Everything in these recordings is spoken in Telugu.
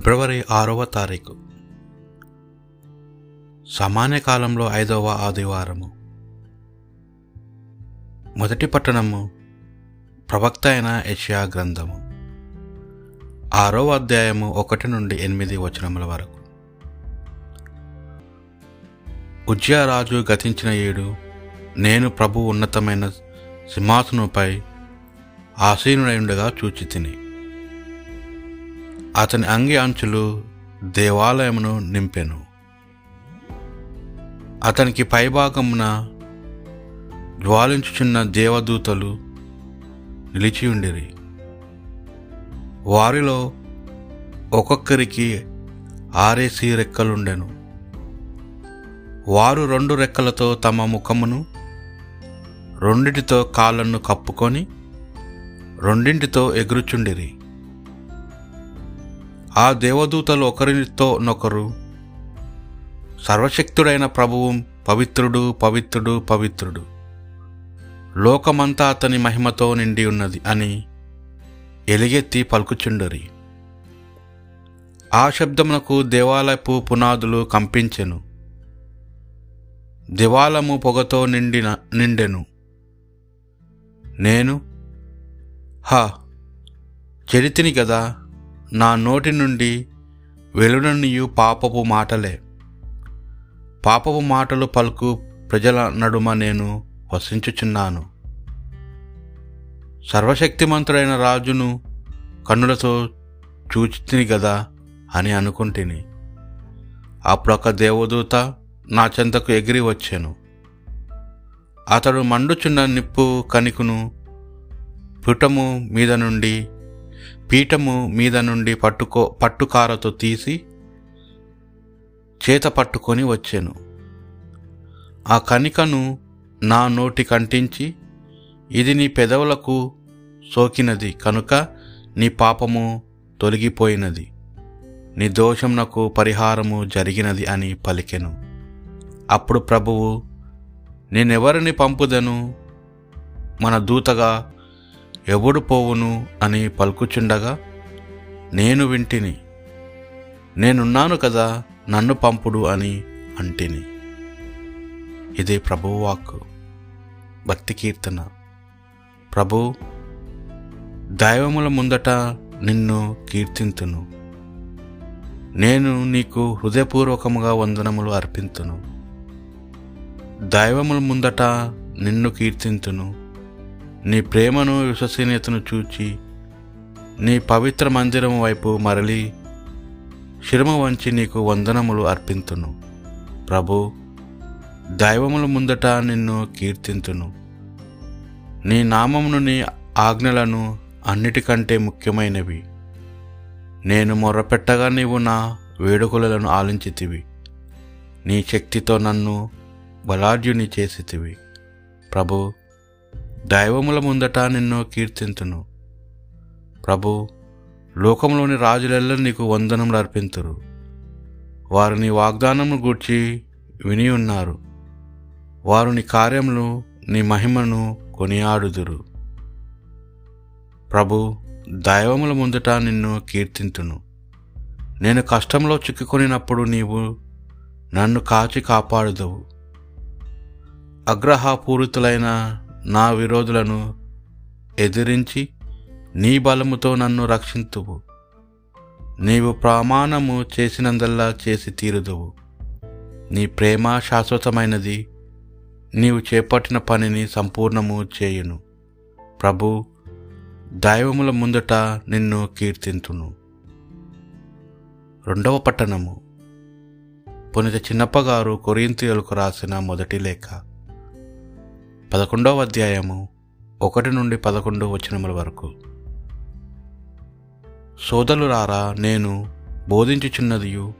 ఫిబ్రవరి ఆరవ తారీఖు. సామాన్య కాలంలో ఐదవ ఆదివారము. మొదటి పట్టణము ప్రవక్త అయిన యెషయా గ్రంథము. ఆరవ అధ్యాయము ఒకటి నుండి ఎనిమిది వచనముల వరకు. ఉజ్జయా రాజు గతించిన ఏడు నేను ప్రభు ఉన్నతమైన సింహాసనంపై ఆసీనుడైండగా చూచి తిని అతని అంగి అంచులు దేవాలయమును నింపెను. అతనికి పైభాగమున జ్వాలించుచున్న దేవదూతలు నిలిచి ఉండిరి. వారిలో ఒక్కొక్కరికి ఆరేసి రెక్కలుండెను వారు రెండు రెక్కలతో తమ ముఖమును రెండిటితో కాళ్ళను కప్పుకొని రెండింటితో ఎగురుచుండిరి. ఆ దేవదూతలు ఒకరితో నొకరు. సర్వశక్తుడైన ప్రభువు పవిత్రుడు పవిత్రుడు పవిత్రుడు. లోకమంతా అతని మహిమతో నిండి ఉన్నది అని ఎలిగెత్తి పలుకుచుండరి. ఆ శబ్దమునకు దేవాలయపు పునాదులు కంపించెను. దివాలము పొగతో నిండిన నిండెను. నేను? హా! చెడితిని కదా నా నోటి నుండి వెలుడనియు పాపపు మాటలే. పాపపు మాటలు పలుకు ప్రజల నడుమ నేను వసించుచున్నాను. సర్వశక్తిమంతుడైన రాజును కన్నులతో చూచితిని గదా అని అనుకుంటుని. అప్పుడొక దేవదూత నా చెంతకు ఎగిరి వచ్చాను. అతడు మండుచున్న నిప్పు కణికును పుటము మీద నుండి పీఠము మీద నుండి పట్టుకో పట్టుకారతో తీసి చేత పట్టుకొని వచ్చాను. ఆ కణికను నా నోటి కంటించి ఇది నీ పెదవులకు సోకినది కనుక నీ పాపము తొలగిపోయినది. నీ దోషమునకు పరిహారము జరిగినది అని పలికెను. అప్పుడు ప్రభువు నేనెవరిని పంపుదను? మన దూతగా ఎవడు పోవును అని పలుకుచుండగా నేను వింటిని. నేనున్నాను కదా నన్ను పంపుడు అని అంటిని. ఇది ప్రభువు భక్తి కీర్తన. ప్రభు దైవముల ముందట నిన్ను కీర్తింతును. నేను నీకు హృదయపూర్వకముగా వందనములు అర్పింతును. దైవముల ముందట నిన్ను కీర్తింతును. నీ ప్రేమను విశ్వసనీయతను చూచి నీ పవిత్ర మందిరం వైపు మరలి శిరమ వంచి నీకు వందనములు అర్పింతును. ప్రభు దైవముల ముందట నిన్ను కీర్తింతును. నీ నామమును నీ ఆజ్ఞలను అన్నిటికంటే ముఖ్యమైనవి. నేను మొర్రపెట్టగా నీవు నా వేడుకలను ఆలించితివి. నీ శక్తితో నన్ను బలాఢ్యుని చేసితివి. ప్రభు దైవముల ముందట నిన్ను కీర్తింతును. ప్రభు లోకంలోని రాజులెల్ల నీకు వందనములు అర్పింతురు. వారు నీ వాగ్దానమును గూర్చి విని ఉన్నారు. వారు నీ కార్యములు నీ మహిమను కొనియాడుదురు. ప్రభు దైవముల ముందట నిన్ను కీర్తింతును. నేను కష్టంలో చిక్కుకొనినప్పుడు నీవు నన్ను కాచి కాపాడుదవు. అగ్రహపూరితులైన నా విరోధులను ఎదిరించి నీ బలముతో నన్ను రక్షింతువు. నీవు ప్రమాణము చేసినందల్లా చేసి తీరుదువు. నీ ప్రేమ శాశ్వతమైనది. నీవు చేపట్టిన పనిని సంపూర్ణము చేయును. ప్రభు దైవముల ముందట నిన్ను కీర్తింతును. రెండవ పట్టణము. పునిత చిన్నప్పగారు కొరింతియలకు రాసిన మొదటి లేఖ. పదకొండవ అధ్యాయము ఒకటి నుండి పదకొండు వచనముల వరకు. సోదరులారా నేను బోధించుచున్నదియు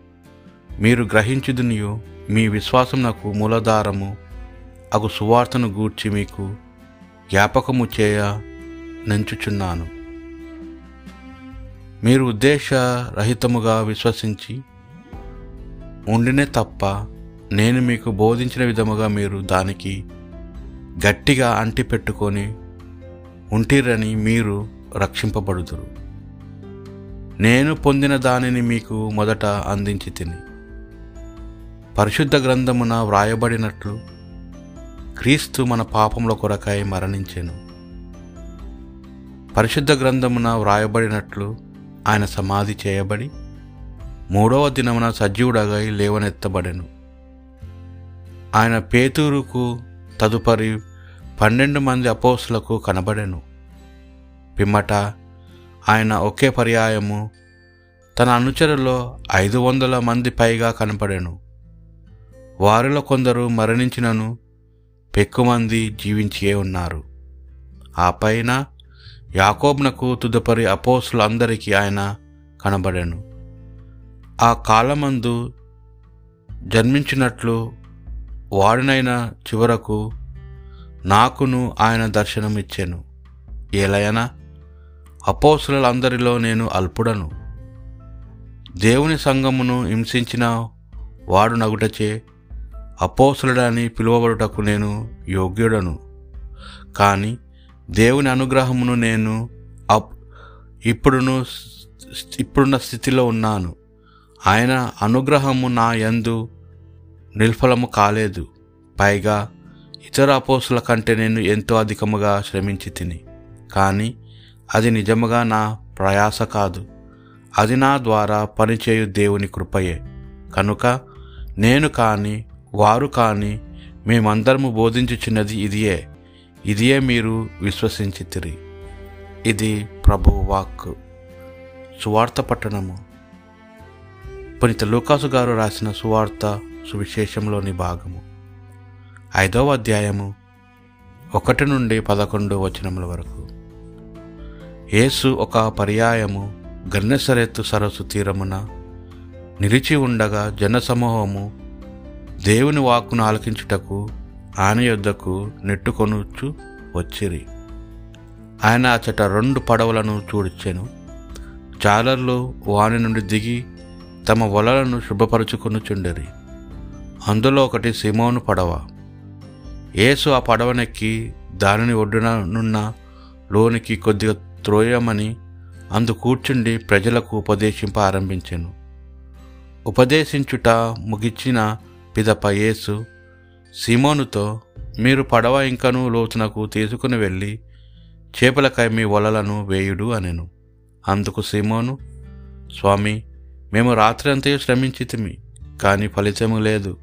మీరు గ్రహించుదునియు మీ విశ్వాసం నాకు మూలధారము అగు సువార్తను గూర్చి మీకు జ్ఞాపకము చేయ నంచుచున్నాను. మీరు ఉద్దేశరహితముగా విశ్వసించి ఉండినే తప్ప నేను మీకు బోధించిన విధముగా మీరు దానికి గట్టిగా అంటిపెట్టుకొని ఉంటిరని మీరు రక్షింపబడుదురు. నేను పొందిన దానిని మీకు మొదట అందించి తిని. పరిశుద్ధ గ్రంథమున వ్రాయబడినట్లు క్రీస్తు మన పాపముల కొరకై మరణించెను. పరిశుద్ధ గ్రంథమున వ్రాయబడినట్లు ఆయన సమాధి చేయబడి మూడవ దినమున సజీవుడగై లేవనెత్తబడెను. ఆయన పేతూరుకు తదుపరి పన్నెండు మంది అపోసులకు కనబడెను. పిమ్మట ఆయన ఒకే పర్యాయము తన అనుచరులో ఐదు వందల మంది పైగా కనపడెను వారిలో కొందరు మరణించినను పెక్కుమంది జీవించే ఉన్నారు. ఆ పైన యాకోబ్నకు తుదుపరి అపోసులందరికీ ఆయన కనబడెను. ఆ కాలమందు జన్మించినట్లు వాడినైన చివరకు నాకును ఆయన దర్శనం ఇచ్చాను ఏలయనా అపోసులందరిలో నేను అల్పుడను. దేవుని సంఘమును హింసించిన వాడు నగుటచే అపోసులుడని పిలువబడుటకు నేను యోగ్యుడను. కానీ దేవుని అనుగ్రహమును నేను అప్ ఇప్పుడును ఇప్పుడున్న స్థితిలో ఉన్నాను. ఆయన అనుగ్రహము నా యందు నిల్ఫలము కాలేదు. పైగా ఇతర అపోసుల కంటే నేను ఎంతో అధికముగా శ్రమించి తిని. కానీ అది నిజముగా నా ప్రయాస కాదు. అది నా ద్వారా పనిచేయు దేవుని కృపయే. కనుక నేను కానీ వారు కానీ మేమందరము బోధించుచున్నది ఇదియే. ఇదియే మీరు విశ్వసించితిరి ఇది ప్రభువాక్ సువార్త పట్టణము. పునిత లూకాసు గారు రాసిన సువార్త సువిశేషంలోని భాగము. ఐదవ అధ్యాయము ఒకటి నుండి పదకొండు వచనముల వరకు. యేసు ఒక పర్యాయము గన్నెసరెత్తు సరస్సు తీరమున నిలిచి ఉండగా జనసమూహము దేవుని వాక్కును ఆలకించుటకు ఆయన యొద్దకు నెట్టుకొనుచు వచ్చిరి. ఆయన అచట రెండు పడవలను చూడిచ్చెను జాలర్లు వాని నుండి దిగి తమ వలలను శుభ్రపరుచుకొనుచుండిరి అందులో ఒకటి సిమోను పడవ. యేసు ఆ పడవనెక్కి దానిని ఒడ్డుననున్న లోనికి కొద్దిగా త్రోయమని అందు కూర్చుండి ప్రజలకు ఉపదేశింప ఆరంభించాను. ఉపదేశించుట ముగిచిన పిదప యేసు సిమోనుతో మీరు పడవ ఇంకను లోతునకు తీసుకుని వెళ్ళి చేపలకై మీ వలలను వేయుడు అనెను. అందుకు సిమోను స్వామి మేము రాత్రి శ్రమించితిమి కానీ ఫలితము లేదు.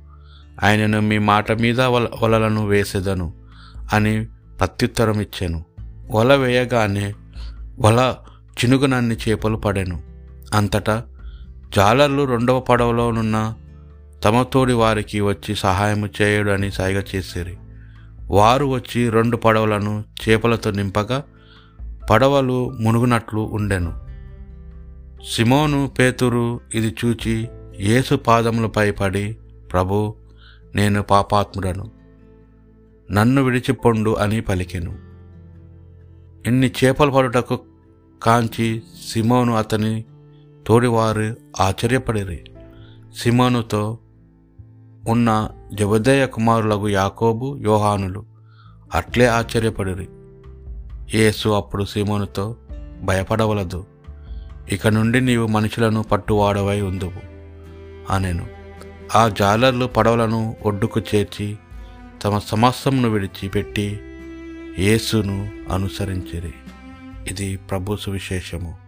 ఆయనను మీ మాట మీద వల వలలను వేసేదను అని ప్రత్యుత్తరం ఇచ్చాను. వల వేయగానే వల చినుగునన్ని చేపలు పడెను. అంతటా జాలర్లు రెండవ పడవలోనున్న తమ తోడి వారికి వచ్చి సహాయము చేయడు అని సాయిగ చేసిరి. వారు వచ్చి రెండు పడవలను చేపలతో నింపగా పడవలు మునుగునట్లు ఉండెను. సిమోను పేతురు ఇది చూచి యేసు పాదములపై పడి ప్రభు నేను పాపాత్ముడను. నన్ను విడిచిపొండు అని పలికెను. ఇన్ని చేపలు పడుటకు కాంచి సిమోను అతని తోడివారు ఆశ్చర్యపడిరి. సిమోనుతో ఉన్న జబదయ కుమారులకు యాకోబు యోహానులు అట్లే ఆశ్చర్యపడిరి. యేసు అప్పుడు సిమోనుతో భయపడవలదు. ఇక నుండి నీవు మనుషులను పట్టువాడవై ఉందువు అనెను. ఆ జాలర్లు పడవలను ఒడ్డుకు చేర్చి తమ సమస్తమును విడిచిపెట్టి యేసును అనుసరించిరి. ఇది ప్రభు సువిశేషము.